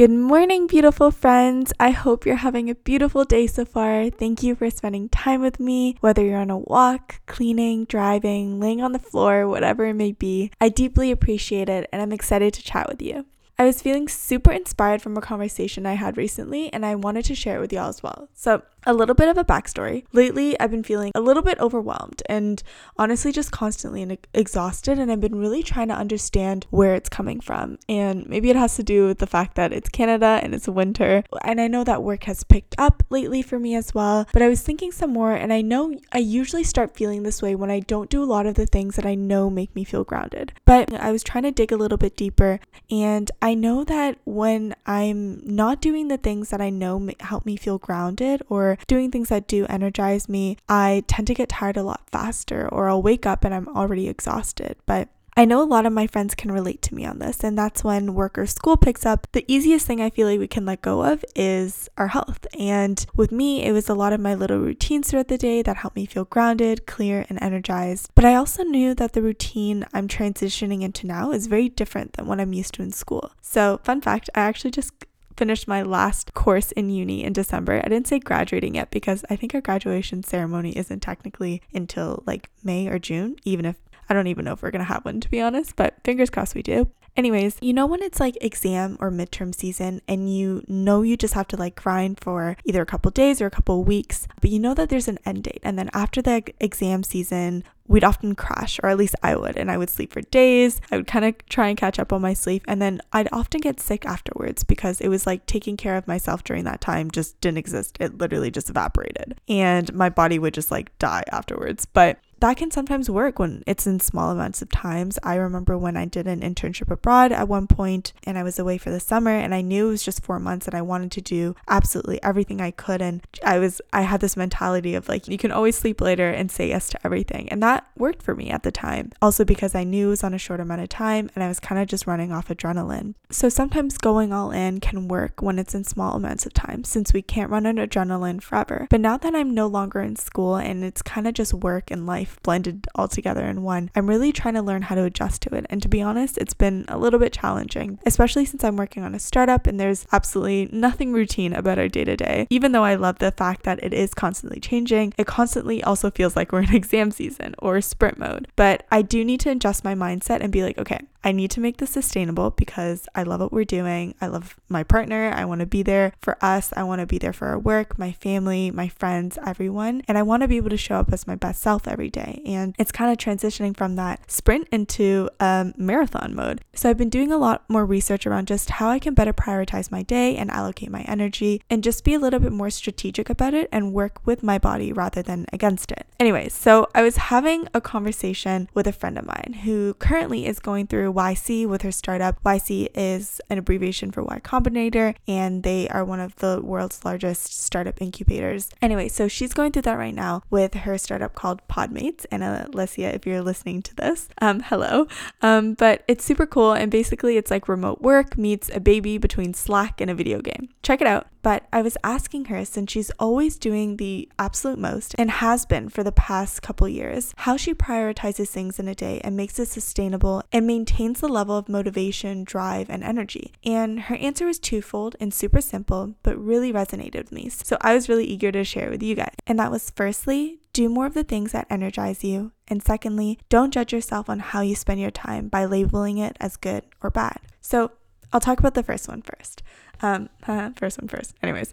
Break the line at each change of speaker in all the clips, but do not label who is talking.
Good morning, beautiful friends. I hope you're having a beautiful day so far. Thank you for spending time with me, whether you're on a walk, cleaning, driving, laying on the floor, whatever it may be. I deeply appreciate it and I'm excited to chat with you. I was feeling super inspired from a conversation I had recently, and I wanted to share it with y'all as well. So, a little bit of a backstory. Lately, I've been feeling a little bit overwhelmed and honestly just constantly exhausted, and I've been really trying to understand where it's coming from. And maybe it has to do with the fact that it's Canada and it's winter. And I know that work has picked up lately for me as well, but I was thinking some more, and I know I usually start feeling this way when I don't do a lot of the things that I know make me feel grounded. But I was trying to dig a little bit deeper, and I know that when I'm not doing the things that I know help me feel grounded or doing things that do energize me, I tend to get tired a lot faster, or I'll wake up and I'm already exhausted. But I know a lot of my friends can relate to me on this, and that's when work or school picks up. The easiest thing I feel like we can let go of is our health. And with me, it was a lot of my little routines throughout the day that helped me feel grounded, clear, and energized. But I also knew that the routine I'm transitioning into now is very different than what I'm used to in school. So, fun fact, I actually just finished my last course in uni in December. I didn't say graduating yet because I think our graduation ceremony isn't technically until like May or June, even if I don't even know if we're going to have one to be honest, but fingers crossed we do. Anyways, you know when it's like exam or midterm season and you know you just have to like grind for either a couple days or a couple weeks, but you know that there's an end date. And then after the exam season, we'd often crash, or at least I would, and I would sleep for days. I would kind of try and catch up on my sleep, and then I'd often get sick afterwards because it was like taking care of myself during that time just didn't exist. It literally just evaporated, and my body would just like die afterwards. But that can sometimes work when it's in small amounts of times. I remember when I did an internship abroad at one point and I was away for the summer and I knew it was just 4 months and I wanted to do absolutely everything I could and I was I had this mentality of like you can always sleep later and say yes to everything. And that worked for me at the time. Also because I knew it was on a short amount of time and I was kind of just running off adrenaline. So sometimes going all in can work when it's in small amounts of time since we can't run on adrenaline forever. But now that I'm no longer in school and it's kind of just work and life blended all together in one, I'm really trying to learn how to adjust to it. And to be honest, it's been a little bit challenging, especially since I'm working on a startup and there's absolutely nothing routine about our day to day. Even though I love the fact that it is constantly changing, it constantly also feels like we're in exam season or sprint mode. But I do need to adjust my mindset and be like, okay, I need to make this sustainable because I love what we're doing. I love my partner. I want to be there for us. I want to be there for our work, my family, my friends, everyone. And I want to be able to show up as my best self every day. And it's kind of transitioning from that sprint into um, marathon mode. So I've been doing a lot more research around just how I can better prioritize my day and allocate my energy and just be a little bit more strategic about it and work with my body rather than against it. Anyways, so I was having a conversation with a friend of mine who currently is going through YC with her startup. YC is an abbreviation for Y Combinator, and they are one of the world's largest startup incubators. Anyway, so she's going through that right now with her startup called Podmates. And Alessia, if you're listening to this, um, hello. Um, but it's super cool, and basically, it's like remote work meets a baby between Slack and a video game. Check it out. But I was asking her, since she's always doing the absolute most and has been for the past couple years, how she prioritizes things in a day and makes it sustainable and maintains the level of motivation, drive, and energy. And her answer was twofold and super simple, but really resonated with me. So I was really eager to share with you guys. And that was firstly, do more of the things that energize you. And secondly, don't judge yourself on how you spend your time by labeling it as good or bad. So I'll talk about the first one first. Um, first one first. Anyways,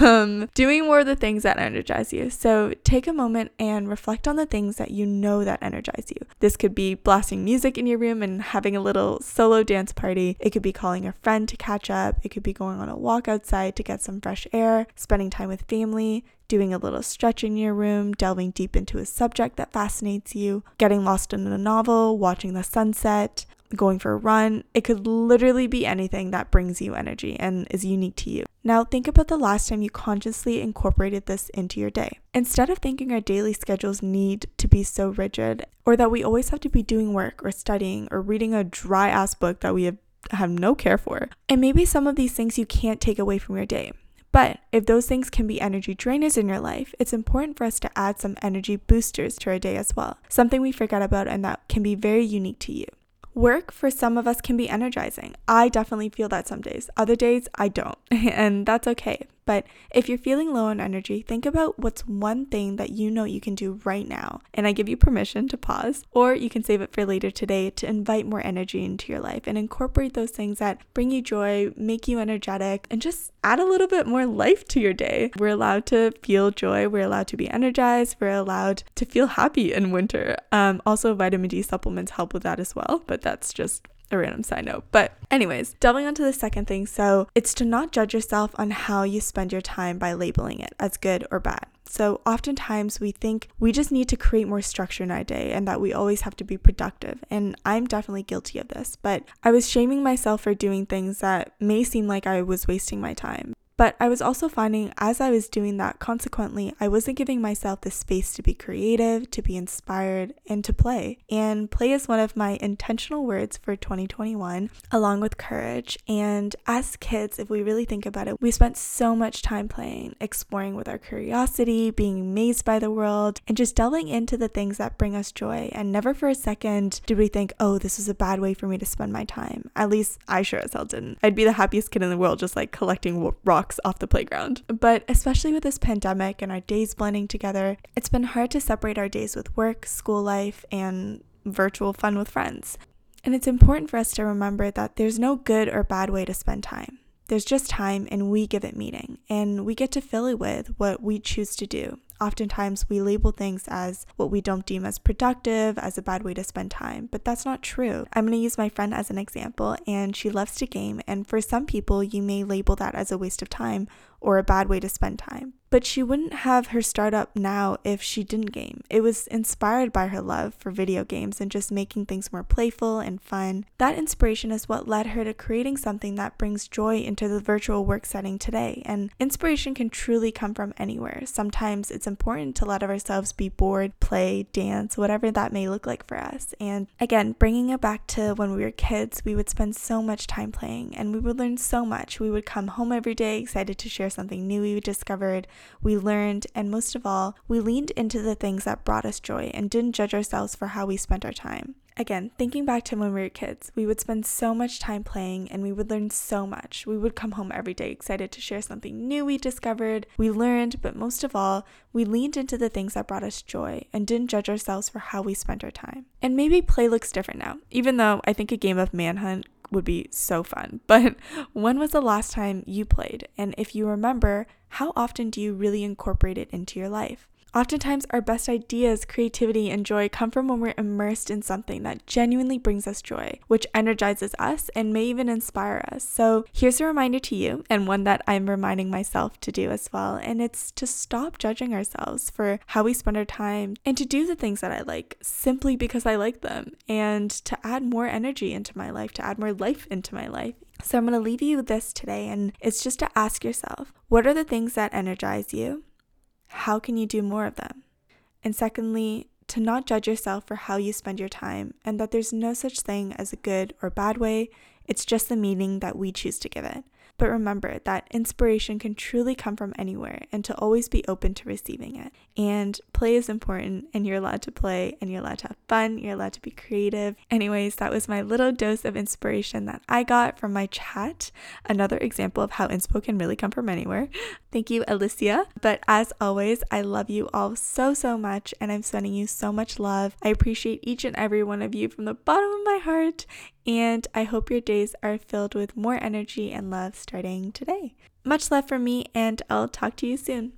um, doing more of the things that energize you. So take a moment and reflect on the things that you know that energize you. This could be blasting music in your room and having a little solo dance party. It could be calling a friend to catch up. It could be going on a walk outside to get some fresh air, spending time with family, doing a little stretch in your room, delving deep into a subject that fascinates you, getting lost in a novel, watching the sunset, going for a run. It could literally be anything that brings you energy and is unique to you. Now, think about the last time you consciously incorporated this into your day. Instead of thinking our daily schedules need to be so rigid, or that we always have to be doing work or studying or reading a dry ass book that we have, have no care for. And maybe some of these things you can't take away from your day. But if those things can be energy drainers in your life, it's important for us to add some energy boosters to our day as well. Something we forget about and that can be very unique to you. Work for some of us can be energizing. I definitely feel that some days. Other days, I don't. And that's okay. But if you're feeling low on energy, think about what's one thing that you know you can do right now. And I give you permission to pause, or you can save it for later today to invite more energy into your life and incorporate those things that bring you joy, make you energetic, and just add a little bit more life to your day. We're allowed to feel joy, we're allowed to be energized, we're allowed to feel happy in winter. Um, also, vitamin D supplements help with that as well, but that's just a random side note. But, anyways, delving onto the second thing. So, it's to not judge yourself on how you spend your time by labeling it as good or bad. So, oftentimes we think we just need to create more structure in our day and that we always have to be productive. And I'm definitely guilty of this, but I was shaming myself for doing things that may seem like I was wasting my time. But I was also finding as I was doing that, consequently, I wasn't giving myself the space to be creative, to be inspired, and to play. And play is one of my intentional words for 2021, along with courage. And as kids, if we really think about it, we spent so much time playing, exploring with our curiosity, being amazed by the world, and just delving into the things that bring us joy. And never for a second did we think, oh, this is a bad way for me to spend my time. At least I sure as hell didn't. I'd be the happiest kid in the world just like collecting rocks off the playground. But especially with this pandemic and our days blending together, it's been hard to separate our days with work, school life, and virtual fun with friends. And it's important for us to remember that there's no good or bad way to spend time. There's just time and we give it meaning, and we get to fill it with what we choose to do. Oftentimes, we label things as what we don't deem as productive, as a bad way to spend time, but that's not true. I'm going to use my friend as an example, and she loves to game, and for some people, you may label that as a waste of time or a bad way to spend time. But she wouldn't have her startup now if she didn't game. It was inspired by her love for video games and just making things more playful and fun. That inspiration is what led her to creating something that brings joy into the virtual work setting today. And inspiration can truly come from anywhere. Sometimes it's important to let ourselves be bored, play, dance, whatever that may look like for us. And again, bringing it back to when we were kids, we would spend so much time playing and we would learn so much. We would come home every day excited to share something new we discovered, we learned, and most of all, we leaned into the things that brought us joy and didn't judge ourselves for how we spent our time. Again, thinking back to when we were kids, we would spend so much time playing and we would learn so much. We would come home every day excited to share something new we discovered, we learned, but most of all, we leaned into the things that brought us joy and didn't judge ourselves for how we spent our time. And maybe play looks different now, even though I think a game of manhunt would be so fun. But when was the last time you played? And if you remember, how often do you really incorporate it into your life? Oftentimes, our best ideas, creativity, and joy come from when we're immersed in something that genuinely brings us joy, which energizes us and may even inspire us. So, here's a reminder to you, and one that I'm reminding myself to do as well, and it's to stop judging ourselves for how we spend our time and to do the things that I like simply because I like them, and to add more energy into my life, to add more life into my life. So, I'm going to leave you with this today, and it's just to ask yourself what are the things that energize you? How can you do more of them? And secondly, to not judge yourself for how you spend your time and that there's no such thing as a good or bad way, it's just the meaning that we choose to give it. But remember that inspiration can truly come from anywhere and to always be open to receiving it. And play is important, and you're allowed to play, and you're allowed to have fun, you're allowed to be creative. Anyways, that was my little dose of inspiration that I got from my chat. Another example of how inspo can really come from anywhere. Thank you, Alicia. But as always, I love you all so, so much, and I'm sending you so much love. I appreciate each and every one of you from the bottom of my heart, and I hope your days are filled with more energy and love starting today. Much love from me, and I'll talk to you soon.